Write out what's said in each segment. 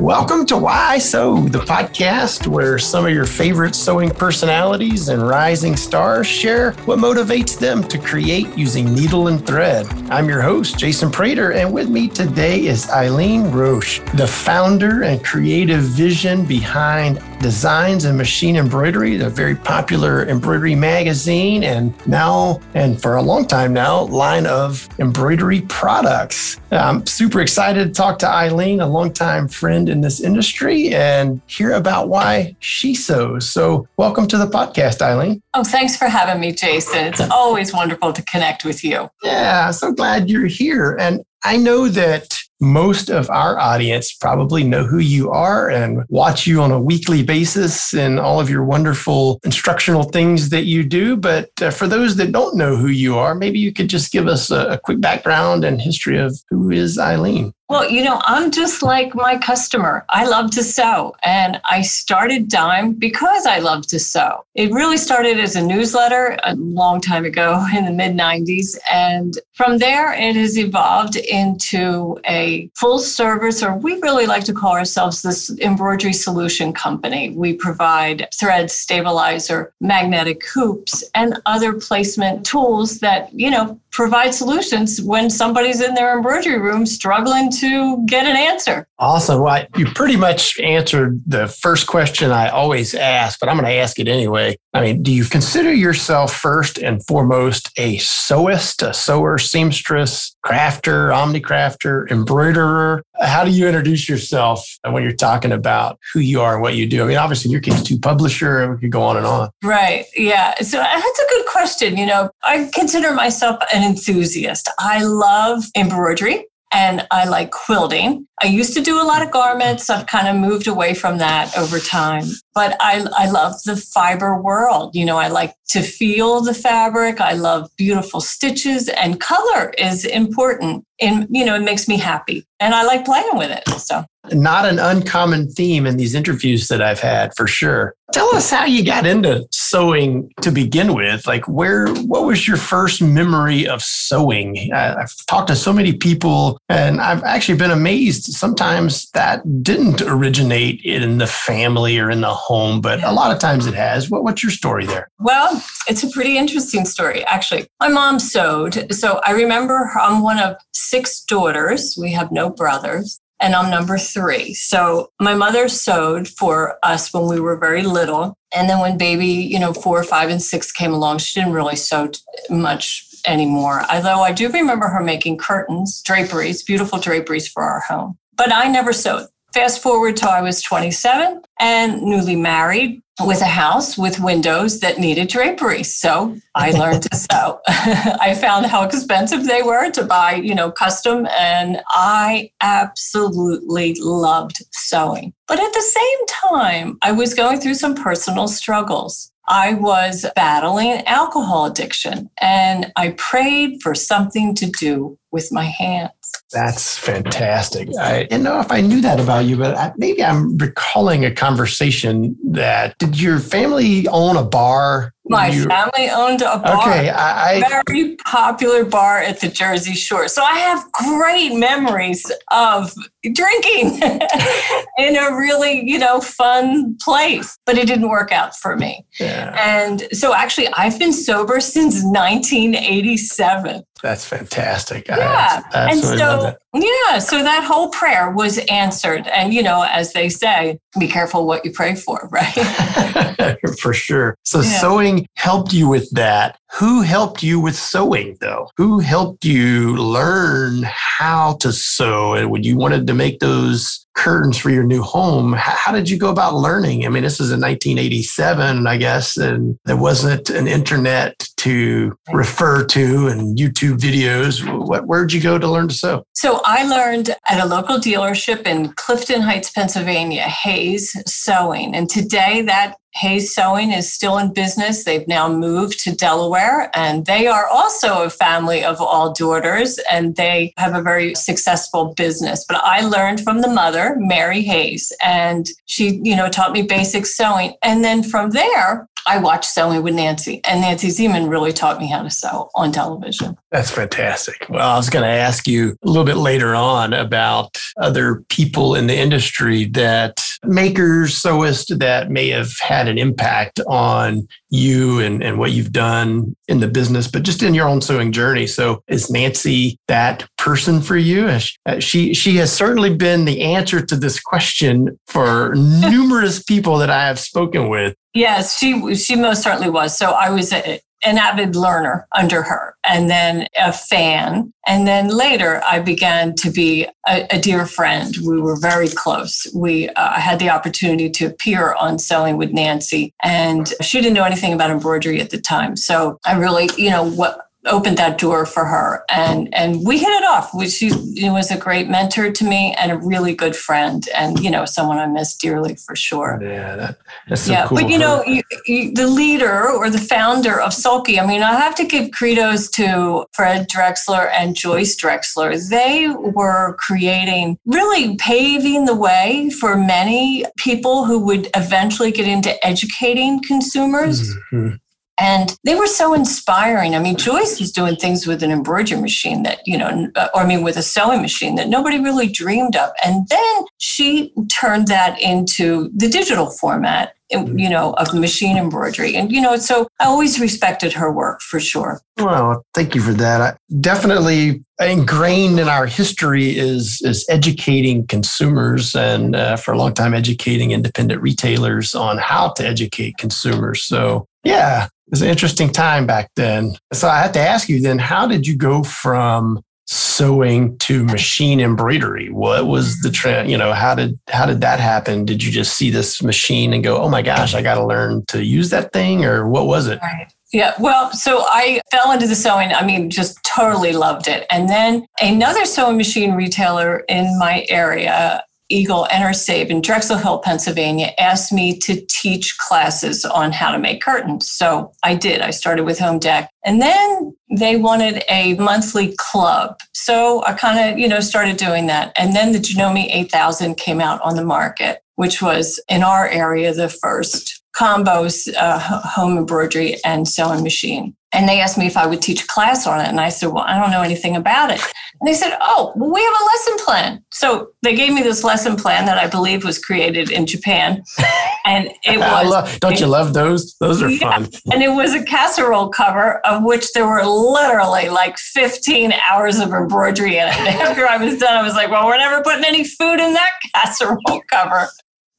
Welcome to Why Sew, the podcast where some of your favorite sewing personalities and rising stars share what motivates them to create using needle and thread. I'm your host, Jason Prater, and with me today is Eileen Roche, the founder and creative vision behind Designs in Machine Embroidery, the very popular embroidery magazine, and now, and for a long time now, line of embroidery products. I'm super excited to talk to Eileen, a longtime friend in this industry, and hear about why she sews. So, welcome to the podcast, Eileen. Oh, thanks for having me, Jason. It's always wonderful to connect with you. Yeah, so glad you're here. And I know that most of our audience probably know who you are and watch you on a weekly basis and all of your wonderful instructional things that you do. But uh, for those that don't know who you are, maybe you could just give us a, a quick background and history of who is Eileen. Well, you know, I'm just like my customer. I love to sew. And I started Dime because I love to sew. It really started as a newsletter a long time ago in the mid 90s. And from there, it has evolved into a full service, or we really like to call ourselves this embroidery solution company. We provide thread stabilizer, magnetic hoops, and other placement tools that, you know, provide solutions when somebody's in their embroidery room struggling to get an answer. Awesome. Well, you pretty much answered the first question I always ask, but I'm going to ask it anyway. I mean, do you consider yourself first and foremost a sewist, a sewer, seamstress, crafter, omnicrafter, embroiderer? How do you introduce yourself when you're talking about who you are and what you do? I mean, obviously, your case too publisher, we could go on and on. Right. Yeah. So uh, that's a good question. You know, I consider myself an enthusiast. I love embroidery and I like quilting. I used to do a lot of garments. I've kind of moved away from that over time. But I, I love the fiber world. You know, I like to feel the fabric. I love beautiful stitches and color is important. And, you know, it makes me happy. And I like playing with it. So not an uncommon theme in these interviews that I've had for sure. Tell us how you got into sewing to begin with. Like, where, what was your first memory of sewing? I've talked to so many people, and I've actually been amazed. Sometimes that didn't originate in the family or in the home, but a lot of times it has. What, what's your story there? Well, it's a pretty interesting story, actually. My mom sewed. So I remember I'm one of six daughters. We have no brothers and I'm number three. So my mother sewed for us when we were very little. And then when baby, you know, four, five, and six came along, she didn't really sew much anymore. Although I do remember her making curtains, draperies, beautiful draperies for our home. But I never sewed. Fast forward to I was 27 and newly married with a house with windows that needed drapery. So I learned to sew. I found how expensive they were to buy, you know, custom, and I absolutely loved sewing. But at the same time, I was going through some personal struggles. I was battling alcohol addiction and I prayed for something to do with my hands. That's fantastic. I didn't know if I knew that about you, but I, maybe I'm recalling a conversation that did your family own a bar my you, family owned a bar, okay, I, I, very popular bar at the Jersey Shore. So I have great memories of drinking in a really, you know, fun place. But it didn't work out for me. Yeah. And so actually, I've been sober since 1987. That's fantastic. Yeah. and so, yeah, so that whole prayer was answered. And, you know, as they say, be careful what you pray for, right? for sure. So, yeah. sewing helped you with that. Who helped you with sewing, though? Who helped you learn how to sew? And when you wanted to make those curtains for your new home. How did you go about learning? I mean, this is in 1987, I guess, and there wasn't an internet to refer to and YouTube videos. Where'd you go to learn to sew? So I learned at a local dealership in Clifton Heights, Pennsylvania, Hayes Sewing. And today that Hayes Sewing is still in business. They've now moved to Delaware and they are also a family of all daughters and they have a very successful business. But I learned from the mother, Mary Hayes, and she, you know, taught me basic sewing. And then from there, I watched Sewing with Nancy, and Nancy Zieman really taught me how to sew on television. That's fantastic. Well, I was going to ask you a little bit later on about other people in the industry that makers, sewists that may have had an impact on you and, and what you've done in the business, but just in your own sewing journey. So is Nancy that person for you? Uh, she, she has certainly been the answer to this question for numerous people that I have spoken with. Yes, she she most certainly was. So I was a, an avid learner under her and then a fan. And then later I began to be a, a dear friend. We were very close. We uh, had the opportunity to appear on Sewing with Nancy and she didn't know anything about embroidery at the time. So I really, you know, what opened that door for her. And and we hit it off. She was a great mentor to me and a really good friend and you know someone i miss dearly for sure. Yeah that, that's so yeah cool. but you know you, you, the leader or the founder of sulky i mean i have to give credos to fred drexler and joyce drexler. They were creating really paving the way for many people who would eventually get into educating consumers. Mm-hmm. And they were so inspiring. I mean, Joyce was doing things with an embroidery machine that, you know, or I mean, with a sewing machine that nobody really dreamed of. And then she turned that into the digital format, mm-hmm. you know, of machine embroidery. And, you know, so I always respected her work for sure. Well, thank you for that. I, definitely ingrained in our history is, is educating consumers and uh, for a long time educating independent retailers on how to educate consumers. So, yeah, it was an interesting time back then. So I had to ask you then, how did you go from sewing to machine embroidery? What was the trend? You know, how did how did that happen? Did you just see this machine and go, "Oh my gosh, I got to learn to use that thing," or what was it? Right. Yeah, well, so I fell into the sewing. I mean, just totally loved it. And then another sewing machine retailer in my area Eagle Intersave in Drexel Hill, Pennsylvania, asked me to teach classes on how to make curtains. So I did. I started with Home Dec. And then they wanted a monthly club. So I kind of, you know, started doing that. And then the Janome 8000 came out on the market, which was in our area the first combos uh, home embroidery and sewing machine. And they asked me if I would teach a class on it. And I said, Well, I don't know anything about it. And they said, Oh, well, we have a lesson plan. So they gave me this lesson plan that I believe was created in Japan. And it was. love, don't you love those? Those are yeah, fun. And it was a casserole cover of which there were literally like 15 hours of embroidery in it. And after I was done, I was like, Well, we're never putting any food in that casserole cover.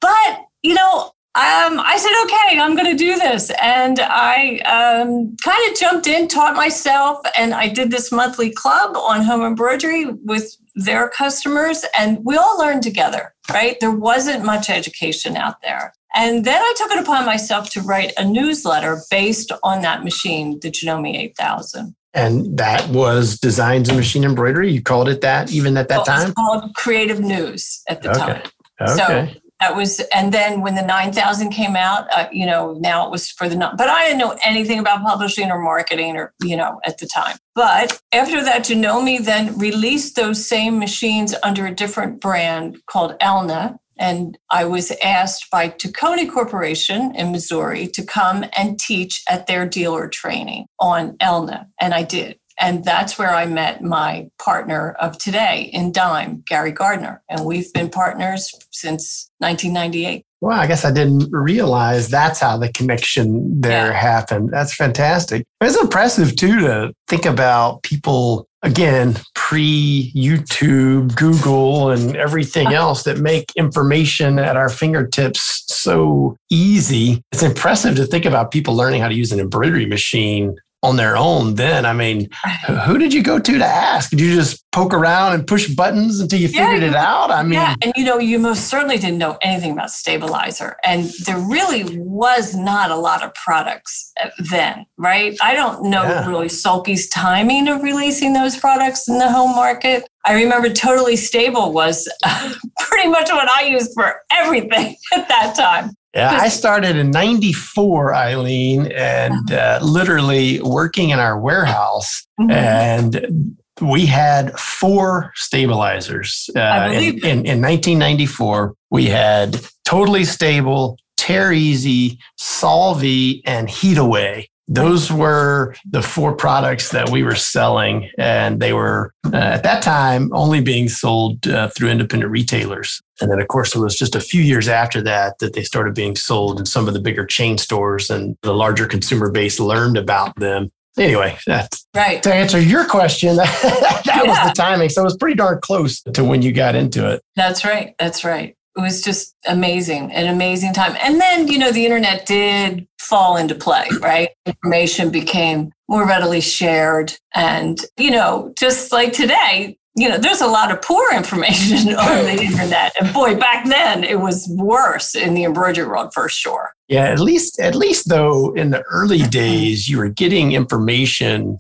But you know, um, I said, okay, I'm going to do this. And I um, kind of jumped in, taught myself, and I did this monthly club on home embroidery with their customers. And we all learned together, right? There wasn't much education out there. And then I took it upon myself to write a newsletter based on that machine, the Janome 8000. And that was Designs in Machine Embroidery. You called it that even at that well, time? called Creative News at the okay. time. Okay. So that was and then when the 9000 came out uh, you know now it was for the but i didn't know anything about publishing or marketing or you know at the time but after that janome then released those same machines under a different brand called elna and I was asked by Tacony Corporation in Missouri to come and teach at their dealer training on Elna. And I did. And that's where I met my partner of today in Dime, Gary Gardner. And we've been partners since 1998. Well, I guess I didn't realize that's how the connection there yeah. happened. That's fantastic. It's impressive, too, to think about people, again, pre YouTube, Google, and everything else that make information at our fingertips so easy. It's impressive to think about people learning how to use an embroidery machine on their own then. I mean, who did you go to to ask? Did you just poke around and push buttons until you figured yeah, it out? I mean, yeah. and you know, you most certainly didn't know anything about stabilizer. And there really was not a lot of products uh, then, right? I don't know yeah. really Sulky's timing of releasing those products in the home market. I remember Totally Stable was pretty much what I used for everything at that time. Yeah, I started in 94, Eileen, and uh, literally working in our warehouse. Mm-hmm. And we had four stabilizers. Uh, in, in, in 1994, we had totally stable, Tear Easy, Solvy, and Heat Away. Those were the four products that we were selling, and they were uh, at that time only being sold uh, through independent retailers. And then, of course, it was just a few years after that that they started being sold in some of the bigger chain stores, and the larger consumer base learned about them. Anyway, that's right. To answer your question, that yeah. was the timing. So it was pretty darn close to when you got into it. That's right. That's right it was just amazing, an amazing time. And then, you know, the internet did fall into play, right? Information became more readily shared. And, you know, just like today, you know, there's a lot of poor information on the internet. And boy, back then it was worse in the embroidery world for sure. Yeah, at least at least though in the early days you were getting information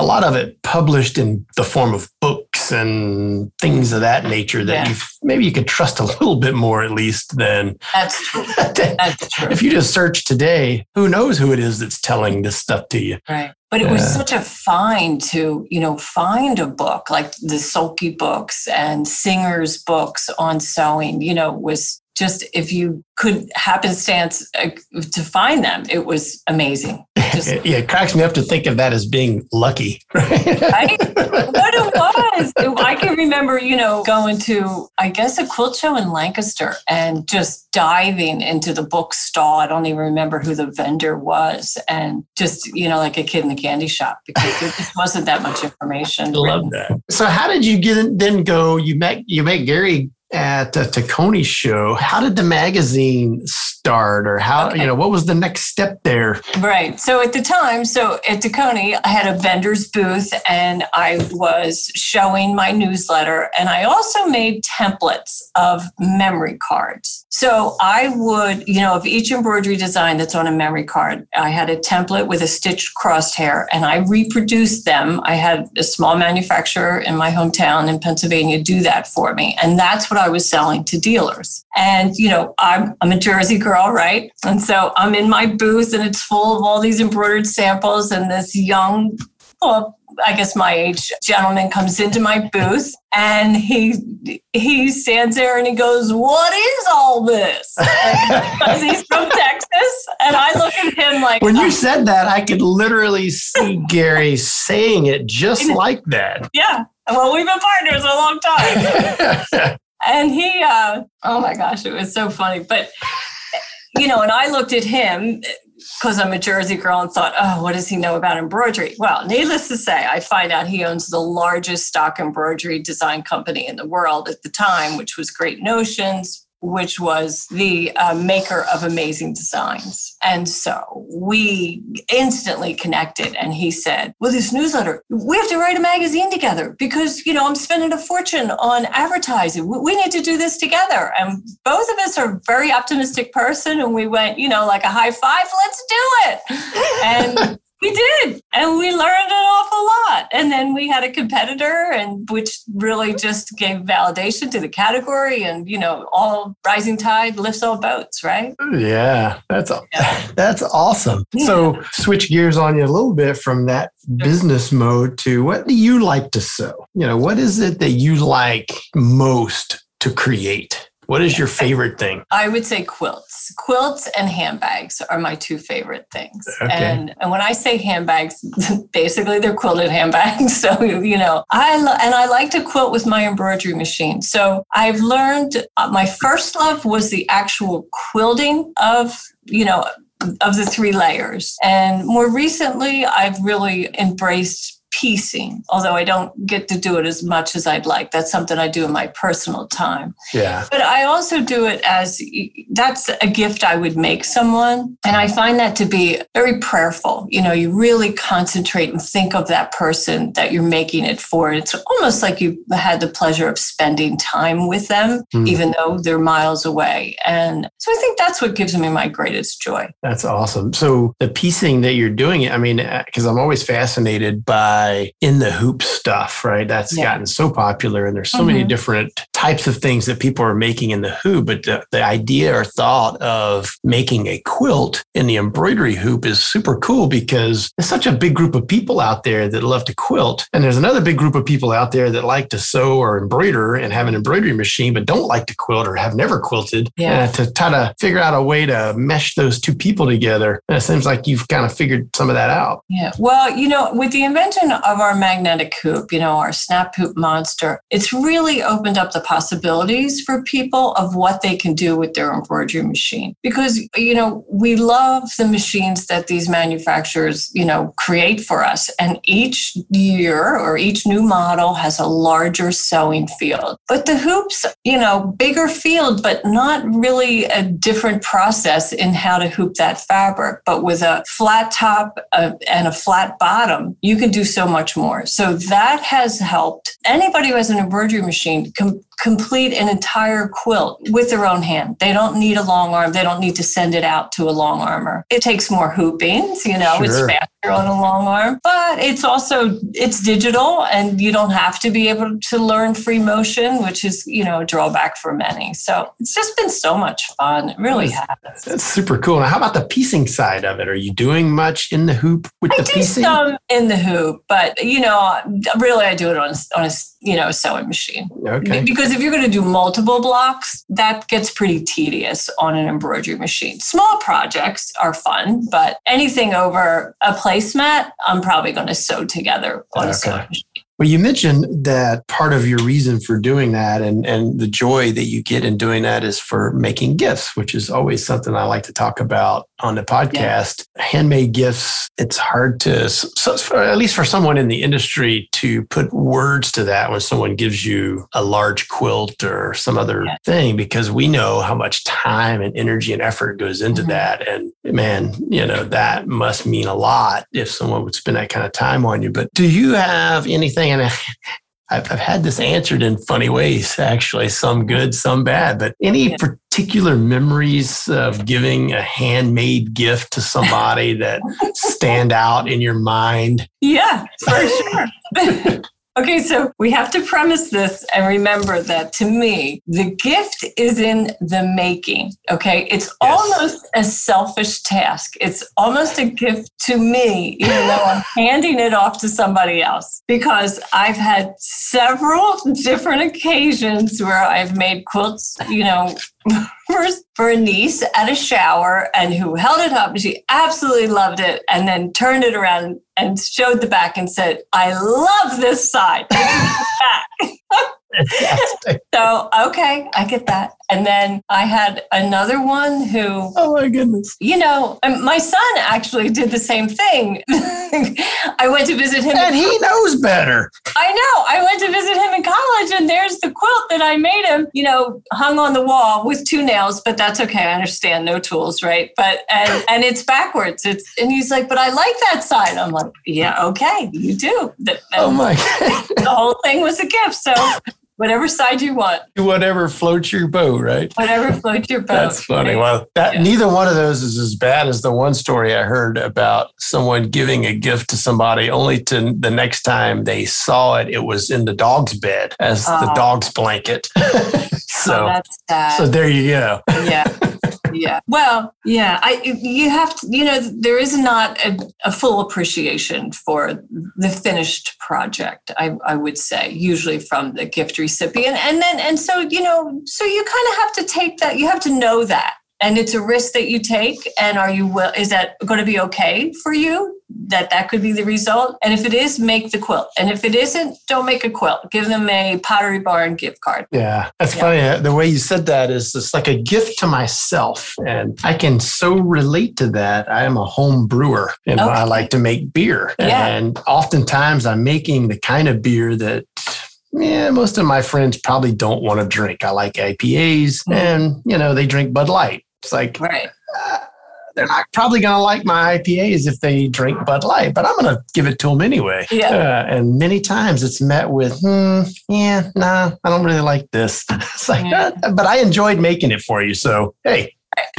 a lot of it published in the form of books and things of that nature that yeah. you maybe you could trust a little bit more at least than that's true. that's true. If you just search today, who knows who it is that's telling this stuff to you? Right. But it was such a find to, you know, find a book like the Sulky books and Singer's books on sewing, you know, was just if you could happenstance uh, to find them, it was amazing. Just, yeah, it cracks me up to think of that as being lucky. Right? I, what it was. I can remember, you know, going to, I guess, a quilt show in Lancaster and just diving into the book stall. I don't even remember who the vendor was. And just, you know, like a kid in the candy shop because there just wasn't that much information. I love that. So how did you get then go? You met you met Gary at a Tacony show. How did the magazine start, or how okay. you know what was the next step there? Right. So at the time, so at Tacony, I had a vendor's booth, and I was showing my newsletter, and I also made templates of memory cards. So I would, you know, of each embroidery design that's on a memory card, I had a template with a stitched crosshair, and I reproduced them. I had a small manufacturer in my hometown in Pennsylvania do that for me, and that's what I was selling to dealers. And, you know, I'm, I'm a Jersey girl, right? And so I'm in my booth and it's full of all these embroidered samples. And this young, well, I guess my age gentleman comes into my booth and he he stands there and he goes, "What is all this?" Because he's from Texas, and I look at him like. When you oh. said that, I could literally see Gary saying it just like that. Yeah. Well, we've been partners a long time. and he uh, oh my gosh it was so funny but you know and i looked at him because i'm a jersey girl and thought oh what does he know about embroidery? Well needless to say i find out he owns the largest stock embroidery design company in the world at the time which was great notions which was the uh, maker of amazing designs. And so we instantly connected. And he said, Well, this newsletter, we have to write a magazine together because, you know, I'm spending a fortune on advertising. We need to do this together. And both of us are very optimistic person. And we went, you know, like a high five, let's do it. And we did, and we learned an awful lot. And then we had a competitor, and which really just gave validation to the category. And you know, all rising tide lifts all boats, right? Yeah, that's yeah. that's awesome. Yeah. So switch gears on you a little bit from that business mode to what do you like to sew? You know, what is it that you like most to create? What is your favorite thing? I would say quilts. Quilts and handbags are my two favorite things. Okay. And and when I say handbags, basically they're quilted handbags. So you know, I lo- and I like to quilt with my embroidery machine. So I've learned uh, my first love was the actual quilting of you know of the three layers. And more recently, I've really embraced piecing, although I don't get to do it as much as I'd like. That's something I do in my personal time. Yeah. But I also do it as that's a gift I would make someone. And I find that to be very prayerful. You know, you really concentrate and think of that person that you're making it for. It's almost like you had the pleasure of spending time with them, mm. even though they're miles away. And so I think that's what gives me my greatest joy. That's awesome. So the piecing that you're doing, I mean, because uh, I'm always fascinated by in the hoop stuff, right? That's yeah. gotten so popular and there's so mm-hmm. many different types of things that people are making in the hoop, but the, the idea or thought of making a quilt in the embroidery hoop is super cool because there's such a big group of people out there that love to quilt. And there's another big group of people out there that like to sew or embroider and have an embroidery machine, but don't like to quilt or have never quilted. Yeah. And to try to figure out a way to mesh those two people together. And it seems like you've kind of figured some of that out. Yeah. Well, you know, with the invention of our magnetic hoop, you know, our snap hoop monster, it's really opened up the possibilities for people of what they can do with their embroidery machine. Because, you know, we love the machines that these manufacturers, you know, create for us. And each year or each new model has a larger sewing field. But the hoops, you know, bigger field, but not really a different process in how to hoop that fabric. But with a flat top uh, and a flat bottom, you can do so much more. So that has helped anybody who has an embroidery machine com- complete an entire quilt with their own hand. They don't need a long arm. They don't need to send it out to a long armor. It takes more hoopings, you know, it's faster on a long arm, but it's also it's digital and you don't have to be able to learn free motion, which is, you know, a drawback for many. So it's just been so much fun. It really has. That's super cool. Now, how about the piecing side of it? Are you doing much in the hoop with I the do piecing? some in the hoop, but you know, really, I do it on on a you know sewing machine. Okay. Because if you're going to do multiple blocks, that gets pretty tedious on an embroidery machine. Small projects are fun, but anything over a placemat, I'm probably going to sew together on Okay. a sewing machine. Well, you mentioned that part of your reason for doing that and, and the joy that you get in doing that is for making gifts, which is always something I like to talk about on the podcast. Handmade gifts, it's hard to, so for, at least for someone in the industry, to put words to that when someone gives you a large quilt or some other Yeah. thing, because we know how much time and energy and effort goes into Mhm. that. And man, you know, that must mean a lot if someone would spend that kind of time on you. But do you have anything? And I've, I've had this answered in funny ways, actually, some good, some bad. But any particular memories of giving a handmade gift to somebody that stand out in your mind? Yeah, for sure. okay, so we have to premise this and remember that to me, the gift is in the making. Okay, it's almost a selfish task. It's almost a gift to me, even though I'm handing it off to somebody else, because I've had several different occasions where I've made quilts, you know. For a niece at a shower and who held it up she absolutely loved it and then turned it around and showed the back and said, I love this side. Back. Fantastic. so, okay, I get that. And then I had another one who oh my goodness. you know, um, my son actually did the same thing. I went to visit him. And he knows better. I know. I went to visit him in college, and there's the quilt that I made him, you know, hung on the wall with two nails, but that's okay. I understand, no tools, right? But and and it's backwards. It's and he's like, but I like that side. I'm like, yeah, okay, you do. The, Oh my the whole thing was a gift. So whatever side you want, Whatever floats your boat, right? whatever floats your boat. That's funny. right? Well, that Yeah. neither one of those is as bad as the one story I heard about someone giving a gift to somebody only to the next time they saw it, it was in the dog's bed as the Oh. dog's blanket. oh, so, that's sad. so there you go. yeah yeah well yeah i you have to you know there is not a, a full appreciation for the finished project i i would say usually from the gift recipient and then and so you know so you kind of have to take that you have to know that and it's a risk that you take and are you will is that going to be okay for you that that could be the result and if it is make the quilt and if it isn't don't make a quilt give them a pottery barn gift card Yeah, that's Yeah. funny. Uh, The way you said that is it's like a gift to myself. And I can so relate to that. I am a home brewer and I like to make beer. Yeah. And oftentimes I'm making the kind of beer that yeah, most of my friends probably don't want to drink. I like IPAs Mhm. and, you know, they drink Bud Light. It's like, right uh, they're not probably going to like my IPAs if they drink Bud Light, but I'm going to give it to them anyway. Yeah. Uh, and many times it's met with, hmm, yeah, nah, I don't really like this. it's like, Yeah. "Uh, but I enjoyed making it for you. So, hey,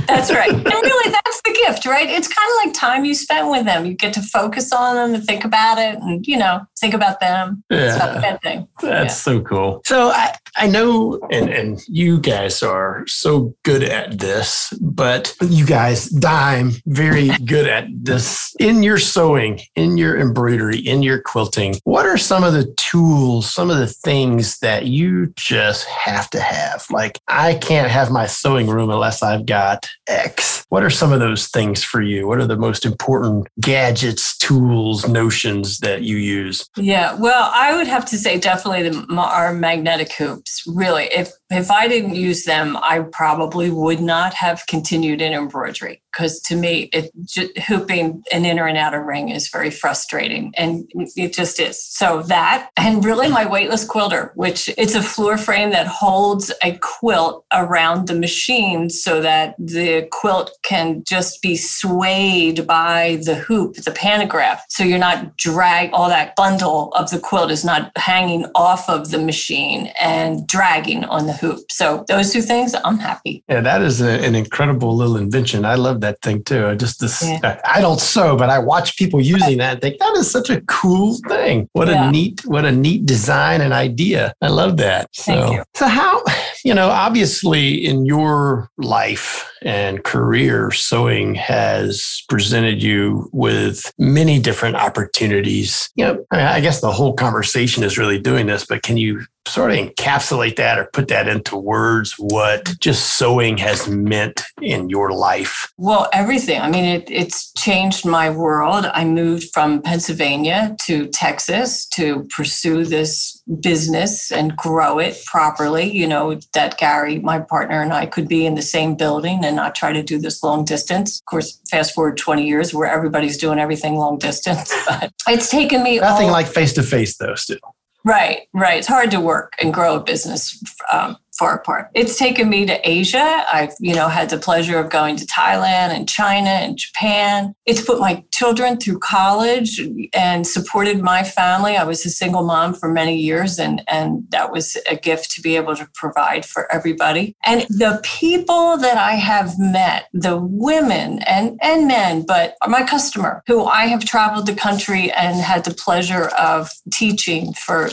That's right. And really, that's the gift, right? It's kind of like time you spend with them. You get to focus on them and think about it and, you know, think about them. Yeah. It's not a bad thing. That's yeah. so cool. So I, I know, and, and you guys are so good at this, but you guys, Dime, very good at this in your sewing, in your embroidery, in your quilting. What are some of the tools, some of the things that you just have to have? Like, I can't have my sewing room unless I've got X. What are some of those things for you? What are the most important gadgets, tools, notions that you use? Yeah, well, I would have to say definitely the, our magnetic hoops. Really, if if I didn't use them, I probably would not have continued in embroidery because to me, it just, hooping an inner and outer ring is very frustrating, and it just is. So that, and really my weightless quilter, which it's a floor frame that holds a quilt around the machine so that the quilt can just be swayed by the hoop, the pantograph. So you're not drag all that bundle of the quilt is not hanging off of the machine and dragging on the hoop. So those two things, I'm happy. Yeah, that is a, an incredible little invention. I love that thing too. I just this, yeah. I don't sew, but I watch people using that and think that is such a cool thing. What yeah. a neat, what a neat design and idea. I love that. So, so how, you know, obviously in your life and career, sewing has presented you with many different opportunities. You know, I, mean, I guess the whole conversation is really doing this, but can you sort of encapsulate that or put that into words what just sewing has meant in your life? Well, everything. I mean, it, it's changed my world. I moved from Pennsylvania to Texas to pursue this business and grow it properly. You know, that Gary, my partner, and I could be in the same building and not try to do this long distance. Of course, fast forward 20 years where everybody's doing everything long distance, but it's taken me nothing all- like face to face though, still. Right, right. It's hard to work and grow a business um, far apart. It's taken me to Asia. I've, you know, had the pleasure of going to Thailand and China and Japan. It's put my children through college and supported my family. I was a single mom for many years and and that was a gift to be able to provide for everybody. And the people that I have met, the women and and men, but my customer who I have traveled the country and had the pleasure of teaching for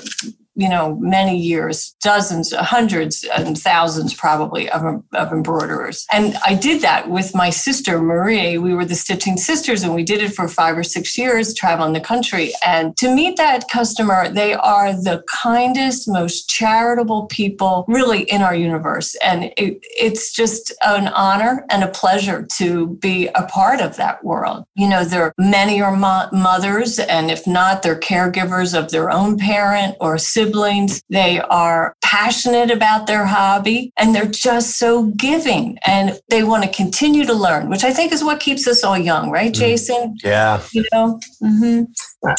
you know, many years, dozens, hundreds, and thousands probably of, of embroiderers. And I did that with my sister, Marie. We were the Stitching Sisters, and we did it for five or six years, traveling the country. And to meet that customer, they are the kindest, most charitable people really in our universe. And it, it's just an honor and a pleasure to be a part of that world. You know, there are many are mo- mothers, and if not, they're caregivers of their own parent or sibling siblings. They are passionate about their hobby and they're just so giving and they want to continue to learn, which I think is what keeps us all young, right, mm-hmm. Jason? Yeah. You know? Mm-hmm.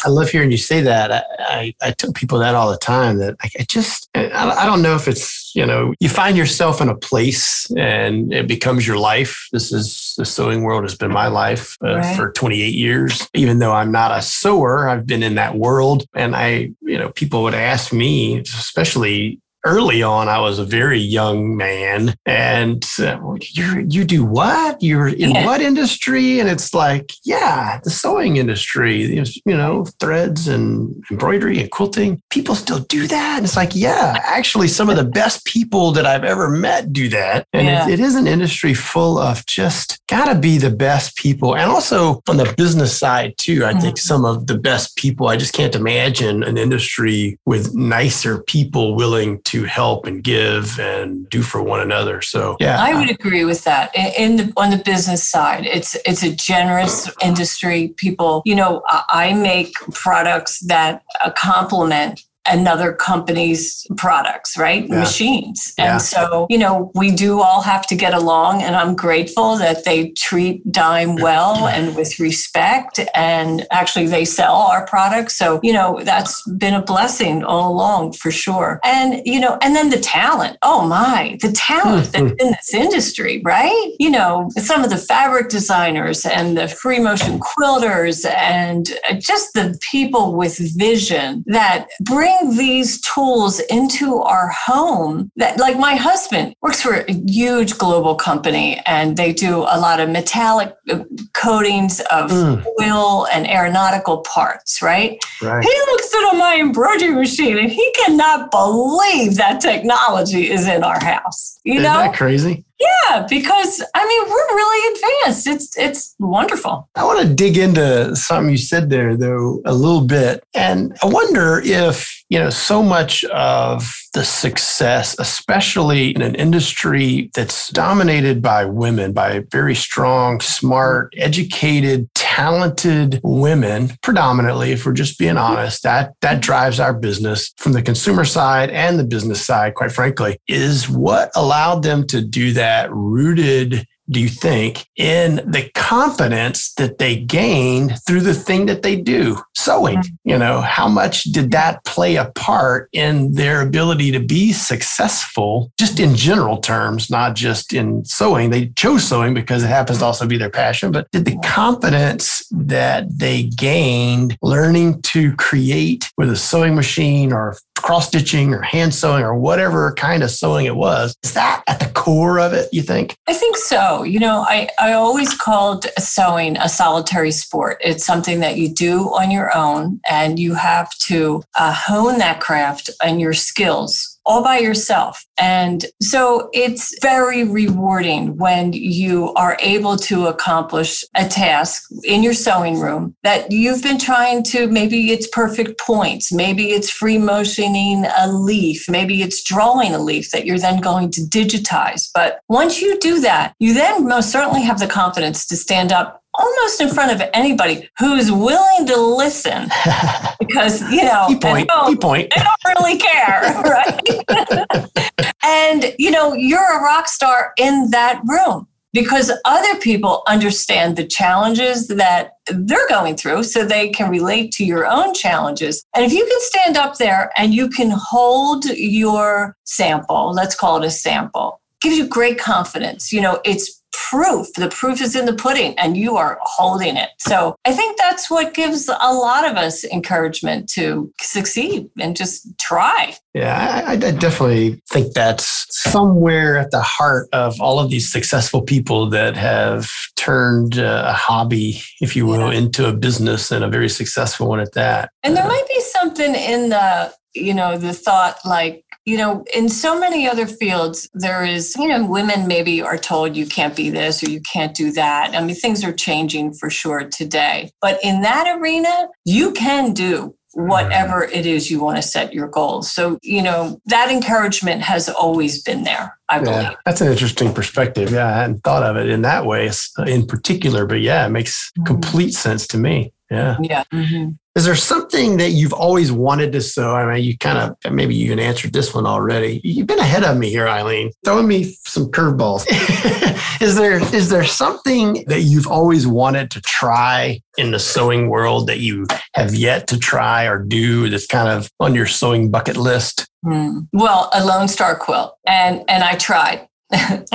I love hearing you say that. I, I, I, tell people that all the time that I, I just, I, I don't know if it's, you know, you find yourself in a place and it becomes your life. This is the sewing world has been my life uh, right. for 28 years. Even though I'm not a sewer, I've been in that world. And I, you know, people would ask me, especially early on, I was a very young man, and uh, you you do what? You're in yeah. what industry? And it's like, yeah, the sewing industry. You know, threads and embroidery and quilting. People still do that. And it's like, yeah, actually, some of the best people that I've ever met do that, and yeah. it, it is an industry full of just gotta be the best people, and also on the business side too. I mm-hmm. think some of the best people. I just can't imagine an industry with nicer people willing to help and give and do for one another. So yeah, I would agree with that. In the, on the business side, it's it's a generous industry. People, you know, I make products that complement another company's products, right? Yeah. Machines. And yeah. so, you know, we do all have to get along. And I'm grateful that they treat Dime well and with respect. And actually, they sell our products. So, you know, that's been a blessing all along for sure. And, you know, and then the talent. Oh my, the talent that's hmm. in this industry, right? You know, some of the fabric designers and the free motion quilters and just the people with vision that bring these tools into our home that like my husband works for a huge global company and they do a lot of metallic uh, coatings of mm. oil and aeronautical parts, right? Right. He looks at my embroidery machine and he cannot believe that technology is in our house. You Isn't know? that crazy? Yeah, because I mean we're really advanced. It's it's wonderful. I want to dig into something you said there though a little bit. And I wonder if, you know, so much of the success, especially in an industry that's dominated by women, by very strong, smart, educated, talented women, predominantly, if we're just being honest, that that drives our business from the consumer side and the business side, quite frankly, is what allowed them to do that rooted do you think, in the confidence that they gained through the thing that they do, sewing? Mm-hmm. You know, how much did that play a part in their ability to be successful, just in general terms, not just in sewing? They chose sewing because it happens to also be their passion, but did the confidence that they gained learning to create with a sewing machine or cross stitching or hand sewing or whatever kind of sewing it was. Is that at the core of it, you think? I think so. You know, I, I always called sewing a solitary sport. It's something that you do on your own and you have to uh, hone that craft and your skills all by yourself. And so it's very rewarding when you are able to accomplish a task in your sewing room that you've been trying to, maybe it's perfect points, maybe it's free motioning a leaf, maybe it's drawing a leaf that you're then going to digitize. But once you do that, you then most certainly have the confidence to stand up almost in front of anybody who's willing to listen because you know key point, they, key point. they don't really care right? And you know you're a rock star in that room because other people understand the challenges that they're going through so they can relate to your own challenges. And if you can stand up there and you can hold your sample let's call it a sample gives you great confidence. You know it's proof. The proof is in the pudding and you are holding it. So I think that's what gives a lot of us encouragement to succeed and just try. Yeah, I, I definitely think that's somewhere at the heart of all of these successful people that have turned uh, a hobby, if you will, yeah. into a business and a very successful one at that. And there uh, might be something in the, you know, the thought like, you know, in so many other fields, there is, you know, women maybe are told you can't be this or you can't do that. I mean, things are changing for sure today. But in that arena, you can do whatever it is you want to set your goals. So, you know, that encouragement has always been there, I believe. Yeah, that's an interesting perspective. Yeah, I hadn't thought of it in that way in particular, but yeah, it makes mm-hmm. complete sense to me. Yeah. Yeah. Mm-hmm. Is there something that you've always wanted to sew? I mean, you kind of maybe you even answered this one already. You've been ahead of me here, Eileen, throwing me some curveballs. is there is there something that you've always wanted to try in the sewing world that you have yet to try or do that's kind of on your sewing bucket list? Hmm. Well, a Lone Star quilt, and and I tried.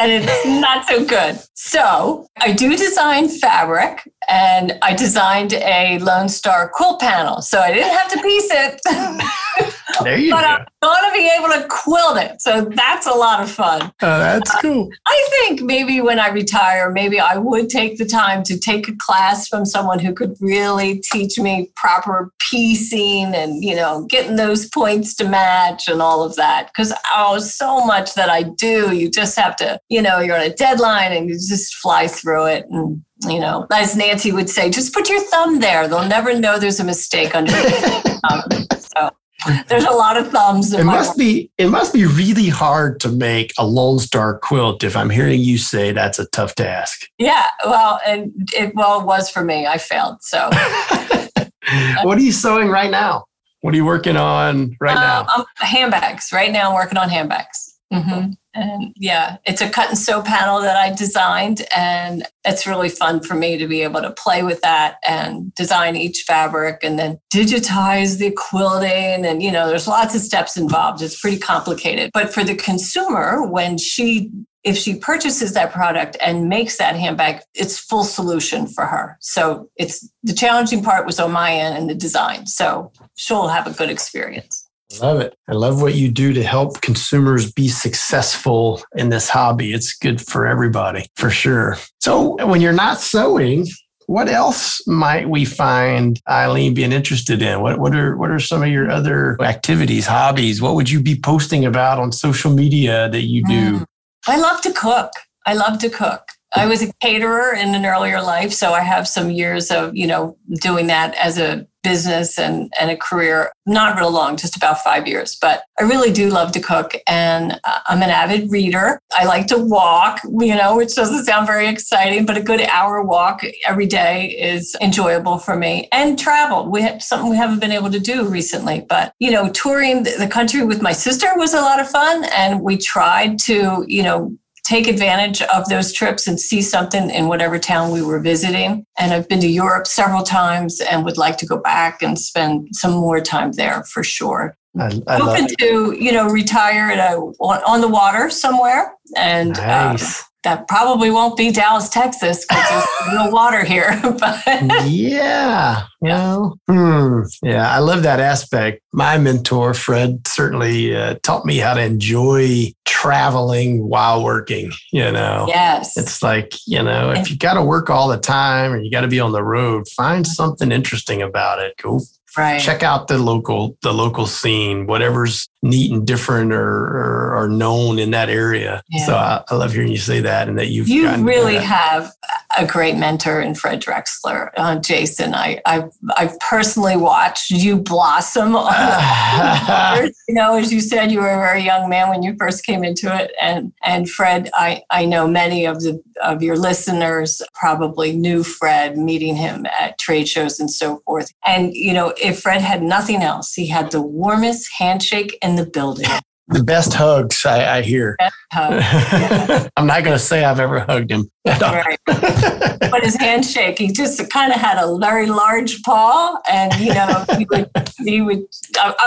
and it's not so good. So I do design fabric and I designed a Lone Star quilt panel. So I didn't have to piece it. there you but go. I'm going to be able to quilt it. So that's a lot of fun. Oh, that's uh, cool. I think maybe when I retire, maybe I would take the time to take a class from someone who could really teach me proper piecing and, you know, getting those points to match and all of that. Because, oh, so much that I do, you just have to, you know, you're on a deadline and you just fly through it. And you know, as Nancy would say, just put your thumb there. They'll never know there's a mistake underneath. um, so there's a lot of thumbs. it must be it must be really hard to make a Lone Star quilt. If I'm hearing you say that's a tough task. Yeah, well, and it well it was for me. I failed. So, what are you sewing right now? What are you working on right um, now? I'm handbags. Right now, I'm working on handbags. Mm-hmm. And yeah, it's a cut and sew panel that I designed. And it's really fun for me to be able to play with that and design each fabric and then digitize the quilting. And, you know, there's lots of steps involved. It's pretty complicated. But for the consumer, when she if she purchases that product and makes that handbag, it's full solution for her. So it's the challenging part was on my end and the design. So she'll have a good experience. Love it. I love what you do to help consumers be successful in this hobby. It's good for everybody, for sure. So, when you're not sewing, what else might we find Eileen being interested in? What what are what are some of your other activities, hobbies? What would you be posting about on social media that you do? Mm. I love to cook. I love to cook. I was a caterer in an earlier life, so I have some years of, you know, doing that as a business and, and a career. Not real long, just about five years, but I really do love to cook and uh, I'm an avid reader. I like to walk, you know, which doesn't sound very exciting, but a good hour walk every day is enjoyable for me and travel. We have something we haven't been able to do recently, but, you know, touring the country with my sister was a lot of fun and we tried to, you know, take advantage of those trips and see something in whatever town we were visiting. And I've been to Europe several times and would like to go back and spend some more time there for sure. I, I Hoping to, you know, retire at a, on the water somewhere and um, nice. um, that probably won't be Dallas, Texas, because there's no water here. but yeah, well, hmm, yeah, I love that aspect. My mentor, Fred, certainly uh, taught me how to enjoy traveling while working. You know, yes, it's like you know, if you got to work all the time or you got to be on the road, find something interesting about it. Go right. check out the local the local scene whatever's neat and different or, or, or known in that area. Yeah. so I, I, love hearing you say that and that you've you really have a great mentor in fred drexler uh, jason. I, I've, I've personally watched you blossom you know as you said you were a very young man when you first came into it. And and fred i i know many of the of your listeners probably knew fred meeting him at trade shows and so forth. And you know if Fred had nothing else, he had the warmest handshake in the building. The best hugs I, I hear. Hug, yeah. I'm not going to say I've ever hugged him. right. but his handshake, he just kind of had a very large paw, and you know he would he would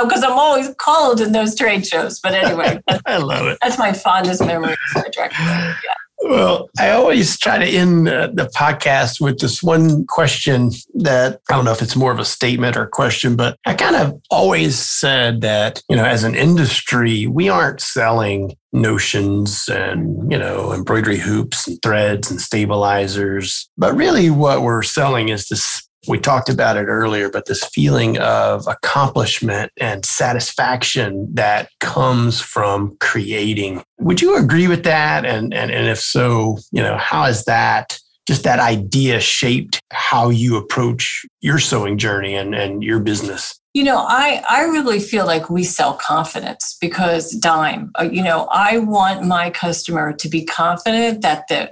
because I'm always cold in those trade shows. But anyway, I love it. That's my fondest memory of Star Trek. Yeah. Well, I always try to end the podcast with this one question that I don't know if it's more of a statement or a question, but I kind of always said that, you know, as an industry, we aren't selling notions and, you know, embroidery hoops and threads and stabilizers. But really what we're selling is this we talked about it earlier, but this feeling of accomplishment and satisfaction that comes from creating. Would you agree with that? And, and, and if so, you know, how has that just that idea shaped how you approach your sewing journey and, and your business? You know, I, I really feel like we sell confidence because dime, uh, you know, I want my customer to be confident that the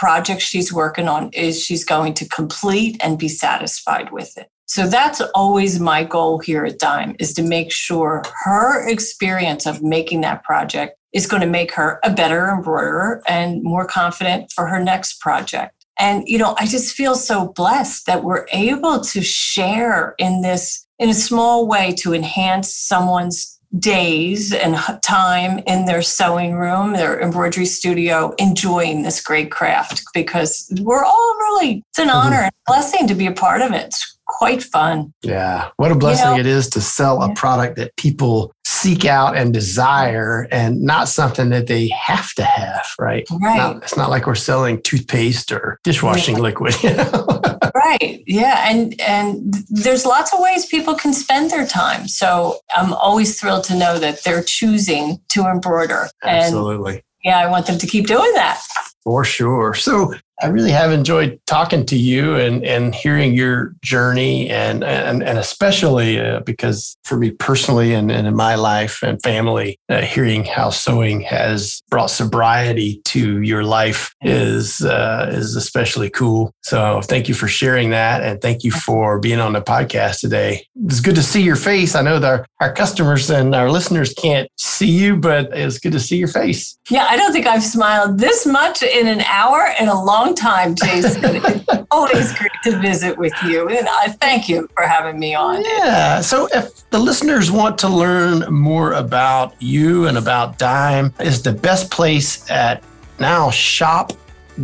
project she's working on is she's going to complete and be satisfied with it. So that's always my goal here at Dime is to make sure her experience of making that project is going to make her a better embroiderer and more confident for her next project. And you know, I just feel so blessed that we're able to share in this in a small way to enhance someone's days and time in their sewing room, their embroidery studio, enjoying this great craft because we're all really, it's an mm-hmm. honor and blessing to be a part of it. It's quite fun. Yeah. What a blessing you know, it is to sell a product that people seek out and desire and not something that they have to have, right? Right. Not, it's not like we're selling toothpaste or dishwashing liquid. You know? Right. Yeah. And and there's lots of ways people can spend their time. So I'm always thrilled to know that they're choosing to embroider. Absolutely. And yeah, I want them to keep doing that. For sure. So I really have enjoyed talking to you and, and hearing your journey, and and, and especially uh, because for me personally and, and in my life and family, uh, hearing how sewing has brought sobriety to your life is uh, is especially cool. So thank you for sharing that, and thank you for being on the podcast today. It's good to see your face. I know that our, our customers and our listeners can't see you, but it's good to see your face. Yeah, I don't think I've smiled this much in an hour in a long long time, Jason. it's always great to visit with you. And I thank you for having me on. Yeah. So if the listeners want to learn more about you and about Dime, is the best place at now shop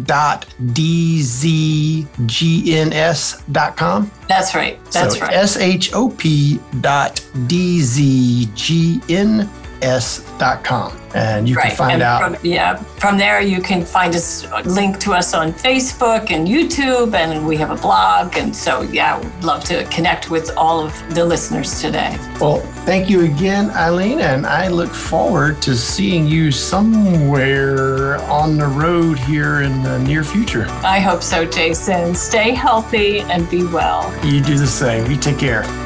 dot dzgns dot com. That's right. That's so right. S H O P dot D Z G N s.com and you right. can find and out from, yeah from there you can find us link to us on facebook and youtube and we have a blog and so yeah we'd love to connect with all of the listeners today. Well thank you again eileen and i look forward to seeing you somewhere on the road here in the near future. I hope so jason. Stay healthy and be well. You do the same. You take care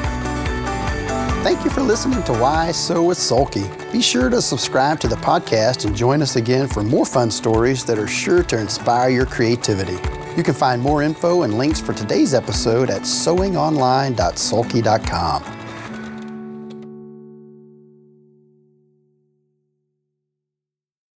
Thank you for listening to Why Sew with Sulky. Be sure to subscribe to the podcast and join us again for more fun stories that are sure to inspire your creativity. You can find more info and links for today's episode at sewingonline.sulky.com.